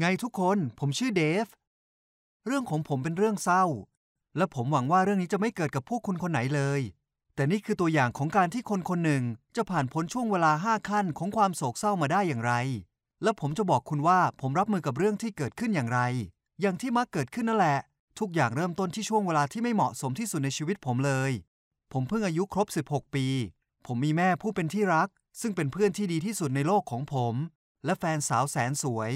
ไงทุกคนผมชื่อเดฟ เรื่องของผมเป็นเรื่องเศร้า และผมหวังว่าเรื่องนี้จะไม่เกิดกับพวกคุณคนไหนเลย แต่นี่คือตัวอย่างของการที่คนคนหนึ่งจะผ่านพ้นช่วงเวลาห้าขั้นของความโศกเศร้ามาได้อย่างไร และผมจะบอกคุณว่าผมรับมือกับเรื่องที่เกิดขึ้นอย่างไร อย่างที่มักเกิดขึ้นนั่นแหละ ทุกอย่างเริ่มต้นที่ช่วงเวลาที่ไม่เหมาะสมที่สุดในชีวิตผมเลย ผมเพิ่งอายุครบ 16 ปี ผมมีแม่ผู้เป็นที่รัก ซึ่งเป็นเพื่อนที่ดีที่สุดในโลกของผม และแฟนสาวแสนสวย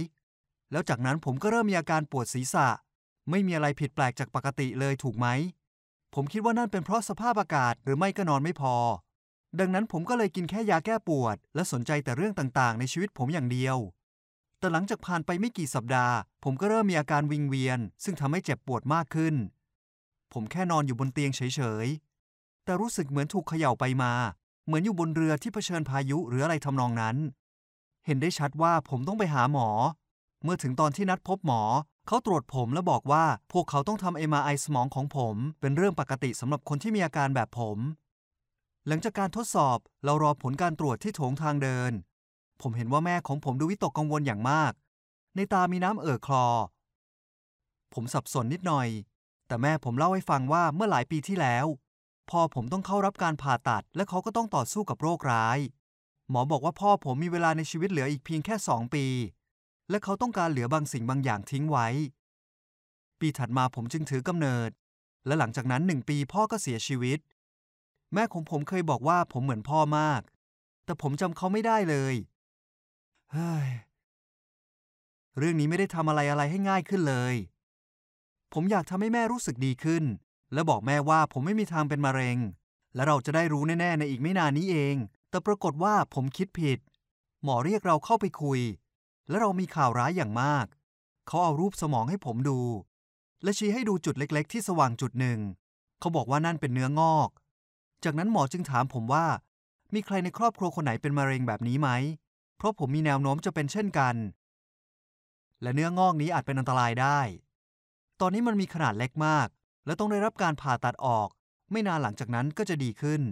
แล้วจากนั้นผมก็เริ่มมีอาการปวดศีรษะ ไม่มีอะไรผิดแปลกจากปกติเลยถูกไหม ผมคิดว่านั่นเป็นเพราะสภาพอากาศหรือไม่ก็นอนไม่พอ ดังนั้นผมก็เลยกินแค่ยาแก้ปวด และสนใจแต่เรื่องต่างๆ ในชีวิตผมอย่างเดียว แต่หลังจากผ่านไปไม่กี่สัปดาห์ ผมก็เริ่มมีอาการวิงเวียน ซึ่งทำให้เจ็บปวดมากขึ้น ผมแค่นอนอยู่บนเตียงเฉยๆ แต่รู้สึกเหมือนถูกเขย่าไปมา เหมือนอยู่บนเรือที่เผชิญพายุหรืออะไรทำนองนั้น เห็นได้ชัดว่าผมต้องไปหาหมอ เมื่อถึงตอนที่นัดพบหมอ เขาตรวจผมและบอกว่าพวกเขาต้องทำ MRI สมองของผม เป็นเรื่องปกติสำหรับคนที่มีอาการแบบผม หลังจากการทดสอบเรารอผลการตรวจที่โถงทางเดิน ผมเห็นว่าแม่ของผมดูวิตกกังวลอย่างมาก ในตามีน้ำเอ่อคลอ ผมสับสนนิดหน่อย แต่แม่ผมเล่าให้ฟังว่าเมื่อหลายปีที่แล้วพอผมต้องเข้ารับการผ่าตัด และเขาก็ต้องต่อสู้กับโรคร้าย หมอบอกว่าพ่อผมมีเวลาในชีวิตเหลืออีกเพียงแค่สองปี และเขาต้องการเหลือบางสิ่งบางอย่างทิ้งไว้ ปีถัดมาผมจึงถือกำเนิด และหลังจากนั้นหนึ่งปีพ่อก็เสียชีวิต แม่ของผมเคยบอกว่าผมเหมือนพ่อมาก แต่ผมจำเขาไม่ได้เลยเฮ้ยเรื่องนี้ไม่ได้ทำอะไรอะไรให้ง่ายขึ้นเลย ผมอยากทำให้แม่รู้สึกดีขึ้น และบอกแม่ว่าผมไม่มีทางเป็นมะเร็ง และเราจะได้รู้แน่ๆในอีกไม่นานนี้เอง แต่ปรากฏว่าผมคิดผิด หมอเรียกเราเข้าไปคุย และเรามีข่าวร้ายอย่างมาก เขาเอารูปสมองให้ผมดู และชี้ให้ดูจุดเล็ก ๆ ที่สว่างจุดหนึ่ง เขาบอกว่านั่นเป็นเนื้องอก จากนั้นหมอจึงถามผมว่า มีใครในครอบครัวคนไหนเป็นมะเร็งแบบนี้ไหม เพราะผมมีแนวโน้มจะเป็นเช่นกัน และเนื้องอกนี้อาจเป็นอันตรายได้ ตอนนี้มันมีขนาดเล็กมาก และต้องได้รับการผ่าตัดออก ไม่นานหลังจากนั้นก็จะดีขึ้น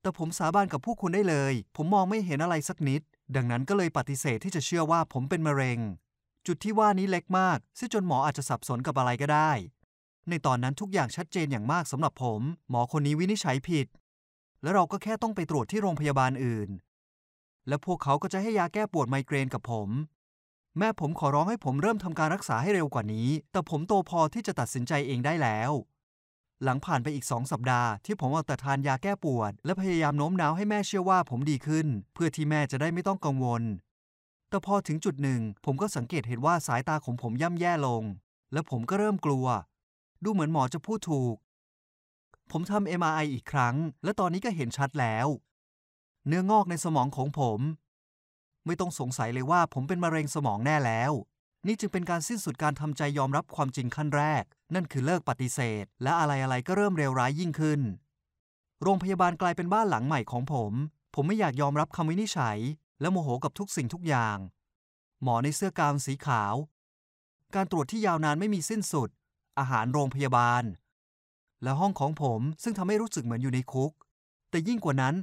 แต่ผมสาบานกับผู้คุณได้เลย ผมมองไม่เห็นอะไรสักนิด ดังนั้นก็เลยปฏิเสธที่จะเชื่อว่าผมเป็นมะเร็ง จุดที่ว่านี้เล็กมากซึ่งจนหมออาจจะสับสนกับอะไรก็ได้ ในตอนนั้นทุกอย่างชัดเจนอย่างมากสำหรับผม หมอคนนี้วินิจฉัยผิด และเราก็แค่ต้องไปตรวจที่โรงพยาบาลอื่น และพวกเขาก็จะให้ยาแก้ปวดไมเกรนกับผม แม่ผมขอร้องให้ผมเริ่มทำการรักษาให้เร็วกว่านี้ แต่ผมโตพอที่จะตัดสินใจเองได้แล้ว หลังผ่านไปอีกสองสัปดาห์ ที่ผมเอาแต่ทานยาแก้ปวด และพยายามโน้มน้าวให้แม่เชื่อว่าผมดีขึ้น เพื่อที่แม่จะได้ไม่ต้องกังวล แต่พอถึงจุดหนึ่ง ผมก็สังเกตเห็นว่าสายตาของผมย่ำแย่ลง และผมก็เริ่มกลัว ดูเหมือนหมอจะพูดถูก ผมทำ MRI อีกครั้ง และตอนนี้ก็เห็นชัดแล้ว เนื้องอกในสมองของผม ไม่ต้องสงสัยเลยว่าผมเป็นมะเร็งสมองแน่แล้ว นี่จึงเป็นการสิ้นสุดการทำใจยอมรับความจริงขั้นแรก นั่นคือเลิกปฏิเสธ และอะไรๆก็เริ่มเลวร้ายยิ่งขึ้น โรงพยาบาลกลายเป็นบ้านหลังใหม่ของผม ผมไม่อยากยอมรับคำวินิจฉัย และโมโหกับทุกสิ่งทุกอย่าง หมอในเสื้อกาวสีขาว การตรวจที่ยาวนานไม่มีสิ้นสุด อาหารโรงพยาบาล และห้องของผมซึ่งทำให้รู้สึกเหมือนอยู่ในคุก แต่ยิ่งกว่านั้น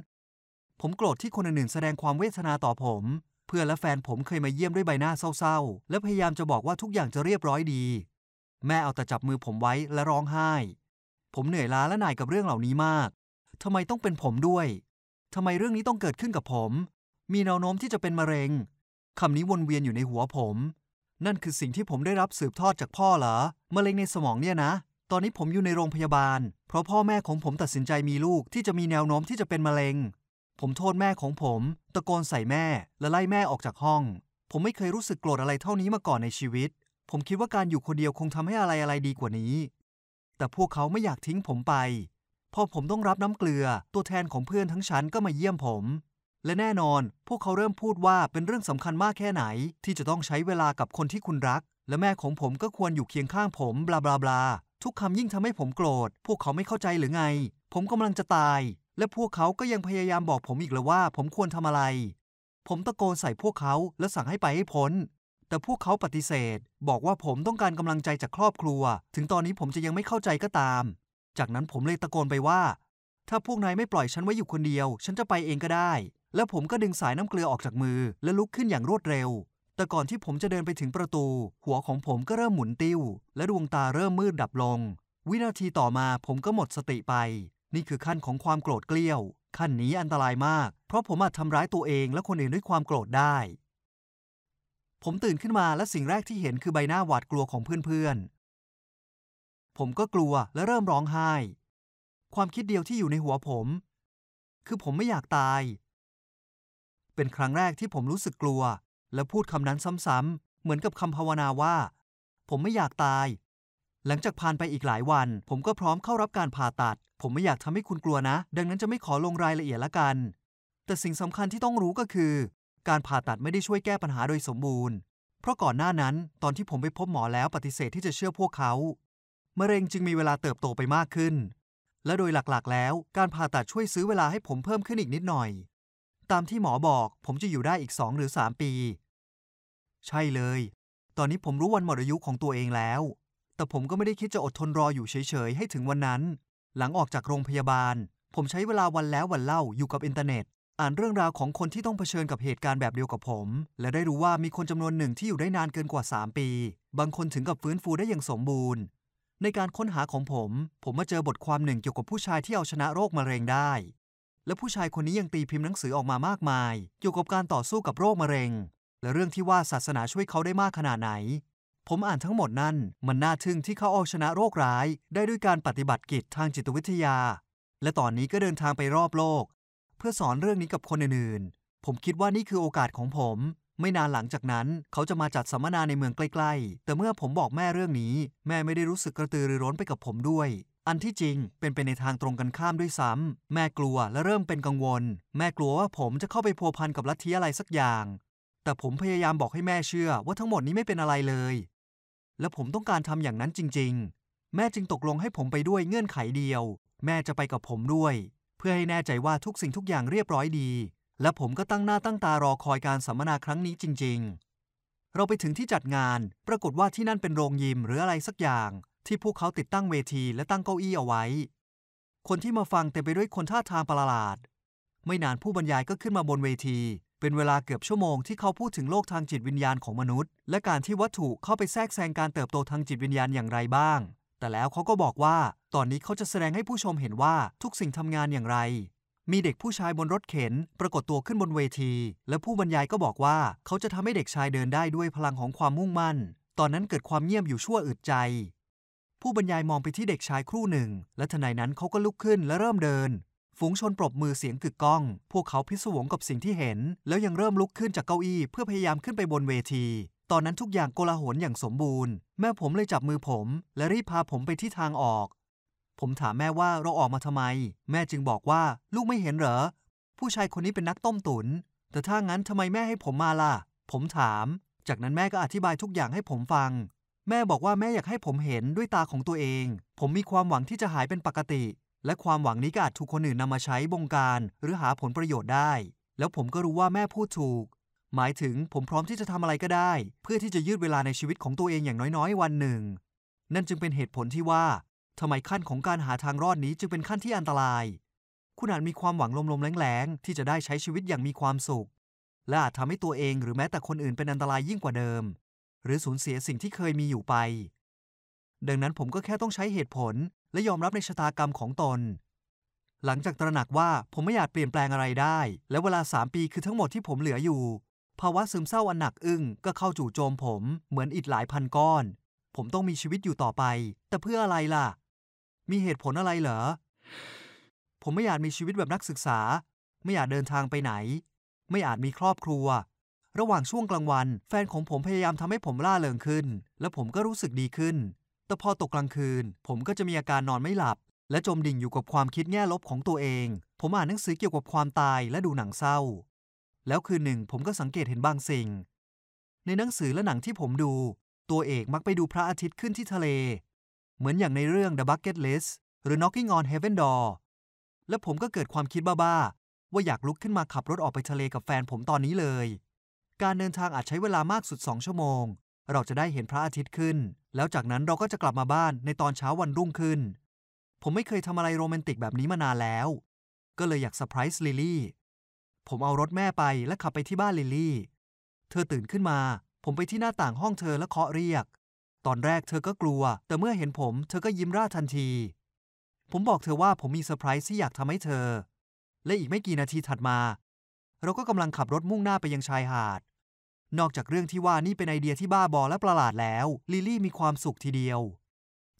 ผมโกรธที่คนอื่นๆแสดงความเวทนาต่อผม เพื่อนและแฟนผมเคยมาเยี่ยมด้วยใบหน้าเศร้าๆ และพยายามจะบอกว่าทุกอย่างจะเรียบร้อยดี แม่เอาแต่จับมือผมไว้และร้องไห้ ผมเหนื่อยล้าและหน่ายกับเรื่องเหล่านี้มากทำไมต้องเป็นผมด้วยทำไมเรื่องนี้ต้องเกิดขึ้นกับผม มีแนวโน้มที่จะเป็นมะเร็งคำนี้วนเวียนอยู่ในหัวผม นั่นคือสิ่งที่ผมได้รับสืบทอดจากพ่อเหรอมะเร็งในสมองเนี่ยนะ ตอนนี้ผมอยู่ในโรงพยาบาล เพราะพ่อแม่ของผมตัดสินใจมีลูกที่จะมีแนวโน้มที่จะเป็นมะเร็ง ผมโทษแม่ของผม ตะโกนใส่แม่ และไล่แม่ออกจากห้อง ผมไม่เคยรู้สึกโกรธอะไรเท่านี้มาก่อนในชีวิต ผมคิดว่าการอยู่คนเดียวคงทำให้อะไรอะไรดีกว่านี้ แต่พวกเขาไม่อยากทิ้งผมไป พอผมต้องรับน้ำเกลือ ตัวแทนของเพื่อนทั้งชั้นก็มาเยี่ยมผม และแน่นอน พวกเขาเริ่มพูดว่าเป็นเรื่องสำคัญมากแค่ไหน ที่จะต้องใช้เวลากับคนที่คุณรัก และแม่ของผมก็ควรอยู่เคียงข้างผม บลาบลาบลาทุกคำยิ่งทำให้ผมโกรธ พวกเขาไม่เข้าใจหรือไง ผมกำลังจะตาย และพวกเขาก็ยังพยายามบอกผมอีกเลยว่า ผมควรทำอะไร ผมตะโกนใส่พวกเขาและสั่งให้ไปให้พ้น แต่พวกเขาปฏิเสธ บอกว่าผมต้องการกำลังใจจากครอบครัว ถึงตอนนี้ผมจะยังไม่เข้าใจก็ตาม จากนั้นผมเลยตะโกนไปว่า ถ้าพวกนายไม่ปล่อยฉันไว้อยู่คนเดียว ฉันจะไปเองก็ได้ แล้วผมก็ดึงสายน้ำเกลือออกจากมือ และลุกขึ้นอย่างรวดเร็ว แต่ก่อนที่ผมจะเดินไปถึงประตู หัวของผมก็เริ่มหมุนติ้ว และดวงตาเริ่มมืดดับลง วินาทีต่อมาผมก็หมดสติไป นี่คือขั้นของความโกรธเกลี้ยว ขั้นนี้อันตรายมาก เพราะผมอาจทำร้ายตัวเองและคนอื่นด้วยความโกรธได้ ผมตื่นขึ้นมาและสิ่งแรกที่เห็นคือใบหน้าหวาดกลัวของเพื่อนๆ ผมก็กลัวและเริ่มร้องไห้ ความคิดเดียวที่อยู่ในหัวผม คือผมไม่อยากตาย เป็นครั้งแรกที่ผมรู้สึกกลัว และพูดคำนั้นซ้ำๆ เหมือนกับคำภาวนาว่า ผมไม่อยากตาย หลังจากผ่านไปอีกหลายวัน ผมก็พร้อมเข้ารับการผ่าตัด ผมไม่อยากทำให้คุณกลัวนะ ดังนั้นจะไม่ขอลงรายละเอียดละกัน แต่สิ่งสำคัญที่ต้องรู้ก็คือ การผ่าตัดไม่ได้ช่วยแก้ปัญหาโดยสมบูรณ์ เพราะก่อนหน้านั้น ตอนที่ผมไปพบหมอแล้วปฏิเสธที่จะเชื่อพวกเขามะเร็งจึงมีเวลาเติบโตไปมากขึ้น และโดยหลักๆ แล้ว การผ่าตัดช่วยซื้อเวลาให้ผมเพิ่มขึ้นอีกนิดหน่อย ตามที่หมอบอกผมจะอยู่ได้อีก 2 หรือ 3 ปี ใช่เลย ตอนนี้ผมรู้วันหมดอายุของตัวเองแล้ว แต่ผมก็ไม่ได้คิดจะอดทนรออยู่เฉยๆ ให้ถึงวันนั้น หลังออกจากโรงพยาบาล ผมใช้เวลาวันแล้ววันเล่าอยู่กับอินเทอร์เน็ต อ่านเรื่องราวของคนที่ต้องเผชิญกับเหตุการณ์แบบเดียวกับผม และได้รู้ว่ามีคนจำนวนหนึ่งที่อยู่ได้นานเกินกว่า 3 ปี บางคนถึงกับฟื้นฟูได้อย่างสมบูรณ์ ในการค้นหาของผม ผมมาเจอบทความหนึ่งเกี่ยวกับผู้ชายที่เอาชนะโรคมะเร็งได้ และผู้ชายคนนี้ยังตีพิมพ์หนังสือออกมามากมาย เกี่ยวกับการต่อสู้กับโรคมะเร็ง และเรื่องที่ว่าศาสนาช่วยเขาได้มากขนาดไหน ผมอ่านทั้งหมดนั่นมันน่าทึ่งที่เขาเอาชนะโรคร้าย ได้ด้วยการปฏิบัติกิจทางจิตวิทยา และตอนนี้ก็เดินทางไปรอบโลก เพื่อสอนเรื่องนี้กับคนอื่นๆ ผมคิดว่านี่คือโอกาสของผม ไม่นานหลังจากนั้น เขาจะมาจัดสัมมนาในเมืองใกล้ๆ แต่เมื่อผมบอกแม่เรื่องนี้ แม่ไม่ได้รู้สึกกระตือรือร้นไปกับผมด้วยอันที่จริงเป็นไปในทางตรงกันข้ามด้วยซ้ำแม่กลัวและเริ่มเป็นกังวล แม่กลัวว่าผมจะเข้าไปพัวพันกับลัทธิอะไรสักอย่าง แต่ผมพยายามบอกให้แม่เชื่อว่าทั้งหมดนี้ไม่เป็นอะไรเลย และผมต้องการทำอย่างนั้นจริง ๆ แม่จึงตกลงให้ผมไปด้วยเงื่อนไขเดียว แม่จะไปกับผมด้วย เพื่อให้แน่ใจว่าทุกสิ่งทุกอย่างเรียบร้อยดี และผมก็ตั้งหน้าตั้งตารอคอยการสัมมนาครั้งนี้จริง ๆ เราไปถึงที่จัดงาน ปรากฏว่าที่นั่นเป็นโรงยิมหรืออะไรสักอย่าง ที่พวกเขาติดตั้งเวทีและตั้งเก้าอี้เอาไว้ คนที่มาฟังเต็มไปด้วยคนท่าทางประหลาด ไม่นานผู้บรรยายก็ขึ้นมาบนเวที เป็นเวลาเกือบชั่วโมงที่เขาพูดถึงโลกทางจิตวิญญาณของมนุษย์ และการที่วัตถุเข้าไปแทรกแซงการเติบโตทางจิตวิญญาณอย่างไรบ้าง แต่แล้วเขาก็บอกว่า ตอนนี้เขาจะแสดงให้ผู้ชมเห็นว่าทุกสิ่งทำงานอย่างไร มีเด็กผู้ชายบนรถเข็น ปรากฏตัวขึ้นบนเวที และผู้บรรยายก็บอกว่าเขาจะทำให้เด็กชายเดินได้ด้วยพลังของความมุ่งมั่น ตอนนั้นเกิดความเงียบอยู่ชั่วอึดใจผู้บรรยายมองไปที่เด็กชายครู่หนึ่ง และทนใดนั้นเขาก็ลุกขึ้นและเริ่มเดิน ฝูงชนปรบมือเสียงกึกก้อง พวกเขาพิศวงกับสิ่งที่เห็น แล้วยังเริ่มลุกขึ้นจากเก้าอี้เพื่อพยายามขึ้นไปบนเวที ตอนนั้นทุกอย่างโกลาหลอย่างสมบูรณ์ แม่ผมเลยจับมือผม และรีบพาผมไปที่ทางออก ผมถามแม่ว่าเราออกมาทำไม แม่จึงบอกว่าลูกไม่เห็นเหรอ ผู้ชายคนนี้เป็นนักต้มตุนแต่ถ้างั้นทำไมแม่ให้ผมมาล่ะ ผมถาม จากนั้นแม่ก็อธิบายทุกอย่างให้ผมฟัง แม่บอกว่าแม่อยากให้ผมเห็นด้วยตาของตัวเอง ผมมีความหวังที่จะหายเป็นปกติ และความหวังนี้ก็อาจถูกคนอื่นนำมาใช้บงการหรือหาผลประโยชน์ได้ แล้วผมก็รู้ว่าแม่พูดถูก หมายถึงผมพร้อมที่จะทำอะไรก็ได้ เพื่อที่จะยืดเวลาในชีวิตของตัวเองอย่างน้อยๆ วันหนึ่ง นั่นจึงเป็นเหตุผลที่ว่าทำไมขั้นของการหาทางรอดนี้จึงเป็นขั้นที่อันตราย คุณอาจมีความหวังลมๆแรงๆที่จะได้ใช้ชีวิตอย่างมีความสุข และอาจทำให้ตัวเองหรือแม้แต่คนอื่นเป็นอันตรายยิ่งกว่าเดิม หรือสูญเสียสิ่งที่เคยมีอยู่ไป ดังนั้นผมก็แค่ต้องใช้เหตุผล และยอมรับในชะตากรรมของตน หลังจากตระหนักว่าผมไม่อาจเปลี่ยนแปลงอะไรได้ และเวลา3ปีคือทั้งหมดที่ผมเหลืออยู่ ภาวะซึมเศร้าอันหนักอึ้งก็เข้าจู่โจมผมเหมือนอิฐหลายพันก้อน ผมต้องมีชีวิตอยู่ต่อไป แต่เพื่ออะไรล่ะ มีเหตุผลอะไรเหรอ ผมไม่อยากมีชีวิตแบบนักศึกษา ไม่อยากเดินทางไปไหน ไม่อาจมีครอบครัว ระหว่างช่วงกลางวัน แฟนของผมพยายามทำให้ผมล่าเริงขึ้น และผมก็รู้สึกดีขึ้น แต่พอตกกลางคืน ผมก็จะมีอาการนอนไม่หลับ และจมดิ่งอยู่กับความคิดแง่ลบของตัวเอง ผมอ่านหนังสือเกี่ยวกับความตายและดูหนังเศร้า แล้วคืนหนึ่งผมก็สังเกตเห็นบางสิ่ง ในหนังสือและหนังที่ผมดู ตัวเอกมักไปดูพระอาทิตย์ขึ้นที่ทะเล เหมือนอย่างในเรื่อง The Bucket List หรือ Knocking on Heaven Door และผมก็เกิดความคิดบ้าๆว่าอยากลุกขึ้นมาขับรถออกไปทะเลกับแฟนผมตอนนี้เลย การเดินทางอาจใช้เวลามากสุด2ชั่วโมง เราจะได้เห็นพระอาทิตย์ขึ้น แล้วจากนั้นเราก็จะกลับมาบ้านในตอนเช้าวันรุ่งขึ้น ผมไม่เคยทำอะไรโรแมนติกแบบนี้มานานแล้ว ก็เลยอยากเซอร์ไพรส์ลิลลี่ ผมเอารถแม่ไปและขับไปที่บ้านลิลลี่ เธอตื่นขึ้นมา ผมไปที่หน้าต่างห้องเธอและเคาะเรียก ตอนแรกเธอก็กลัว แต่เมื่อเห็นผม เธอก็ยิ้มร่าทันที ผมบอกเธอว่าผมมีเซอร์ไพรส์ที่อยากทำให้เธอ และอีกไม่กี่นาทีถัดมา เราก็กำลังขับรถมุ่งหน้าไปยังชายหาด นอกจากเรื่องที่ว่านี่เป็นไอเดียที่บ้าบอและประหลาดแล้ว ลิลลี่มีความสุขทีเดียว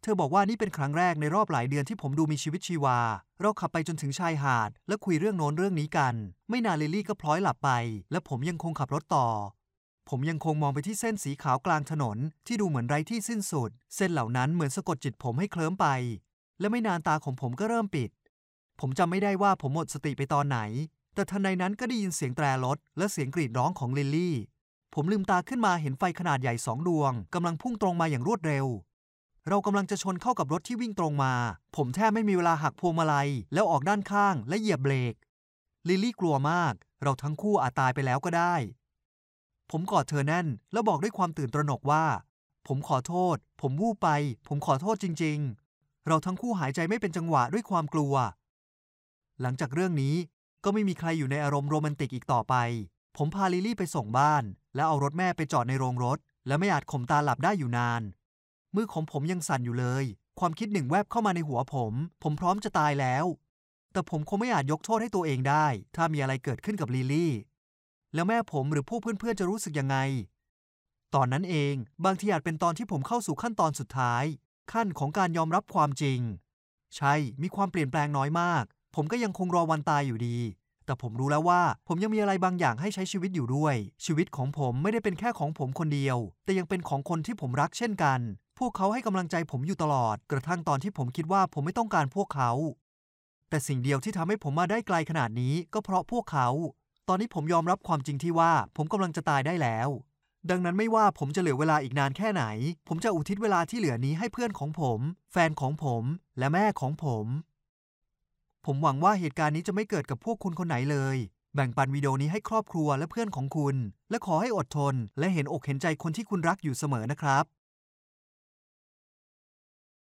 เธอบอกว่านี่เป็นครั้งแรกในรอบหลายเดือนที่ผมดูมีชีวิตชีวา เราขับไปจนถึงชายหาด และคุยเรื่องโน้นเรื่องนี้กัน ไม่นานลิลลี่ก็พลอยหลับไป และผมยังคงขับรถต่อ ผมยังคงมองไปที่เส้นสีขาวกลางถนน ที่ดูเหมือนไร้ที่สิ้นสุด เส้นเหล่านั้นเหมือนสะกดจิตผมให้เคลิ้มไป และไม่นานตาของผมก็เริ่มปิด ผมจำไม่ได้ว่าผมหมดสติไปตอนไหน แต่ทันใดนั้นก็ได้ยินเสียงแตรรถและเสียงกรีดร้องของลิลลี่ ผมลืมตาขึ้นมาเห็นไฟขนาดใหญ่สองดวงกำลังพุ่งตรงมาอย่างรวดเร็ว เรากำลังจะชนเข้ากับรถที่วิ่งตรงมา ผมแทบไม่มีเวลาหักพวงมาลัย แล้วออกด้านข้างและเหยียบเบรกลิลลี่กลัวมาก เราทั้งคู่อาจตายไปแล้วก็ได้ ผมกอดเธอแน่น แล้วบอกด้วยความตื่นตระหนกว่า ผมขอโทษ ผมวูบไป ผมขอโทษจริง ๆ เราทั้งคู่หายใจไม่เป็นจังหวะด้วยความกลัว หลังจากเรื่องนี้ก็ไม่มีใครอยู่ในอารมณ์โรแมนติกอีกต่อไป ผมพาลิลี่ไปส่งบ้าน แล้วเอารถแม่ไปจอดในโรงรถ และไม่อาจข่มตาหลับได้อยู่นาน มือของผมยังสั่นอยู่เลย ความคิดหนึ่งแวบเข้ามาในหัวผม ผมพร้อมจะตายแล้ว แต่ผมคงไม่อาจยกโทษให้ตัวเองได้ ถ้ามีอะไรเกิดขึ้นกับลิลลี่ แล้วแม่ผมหรือพวกเพื่อนๆจะรู้สึกยังไง ตอนนั้นเองบางทีอาจเป็นตอนที่ผมเข้าสู่ขั้นตอนสุดท้าย ขั้นของการยอมรับความจริง ใช่ มีความเปลี่ยนแปลงน้อยมาก ผมก็ยังคงรอวันตายอยู่ดี แต่ผมรู้แล้วว่า ผมยังมีอะไรบางอย่างให้ใช้ชีวิตอยู่ด้วย ชีวิตของผมไม่ได้เป็นแค่ของผมคนเดียว แต่ยังเป็นของคนที่ผมรักเช่นกัน พวกเขาให้กำลังใจผมอยู่ตลอด กระทั่งตอนที่ผมคิดว่าผมไม่ต้องการพวกเขา แต่สิ่งเดียวที่ทำให้ผมมาได้ไกลขนาดนี้ ก็เพราะพวกเขา ตอนนี้ผมยอมรับความจริงที่ว่า ผมกำลังจะตายได้แล้ว ดังนั้นไม่ว่าผมจะเหลือเวลาอีกนานแค่ไหน ผมจะอุทิศเวลาที่เหลือนี้ให้เพื่อนของผม แฟนของผม และแม่ของผม ผมหวังว่าเหตุการณ์นี้จะไม่เกิดกับพวกคุณคนไหนเลย แบ่งปันวิดีโอนี้ให้ครอบครัวและเพื่อนของคุณ และขอให้อดทน และเห็นอกเห็นใจคนที่คุณรักอยู่เสมอนะครับ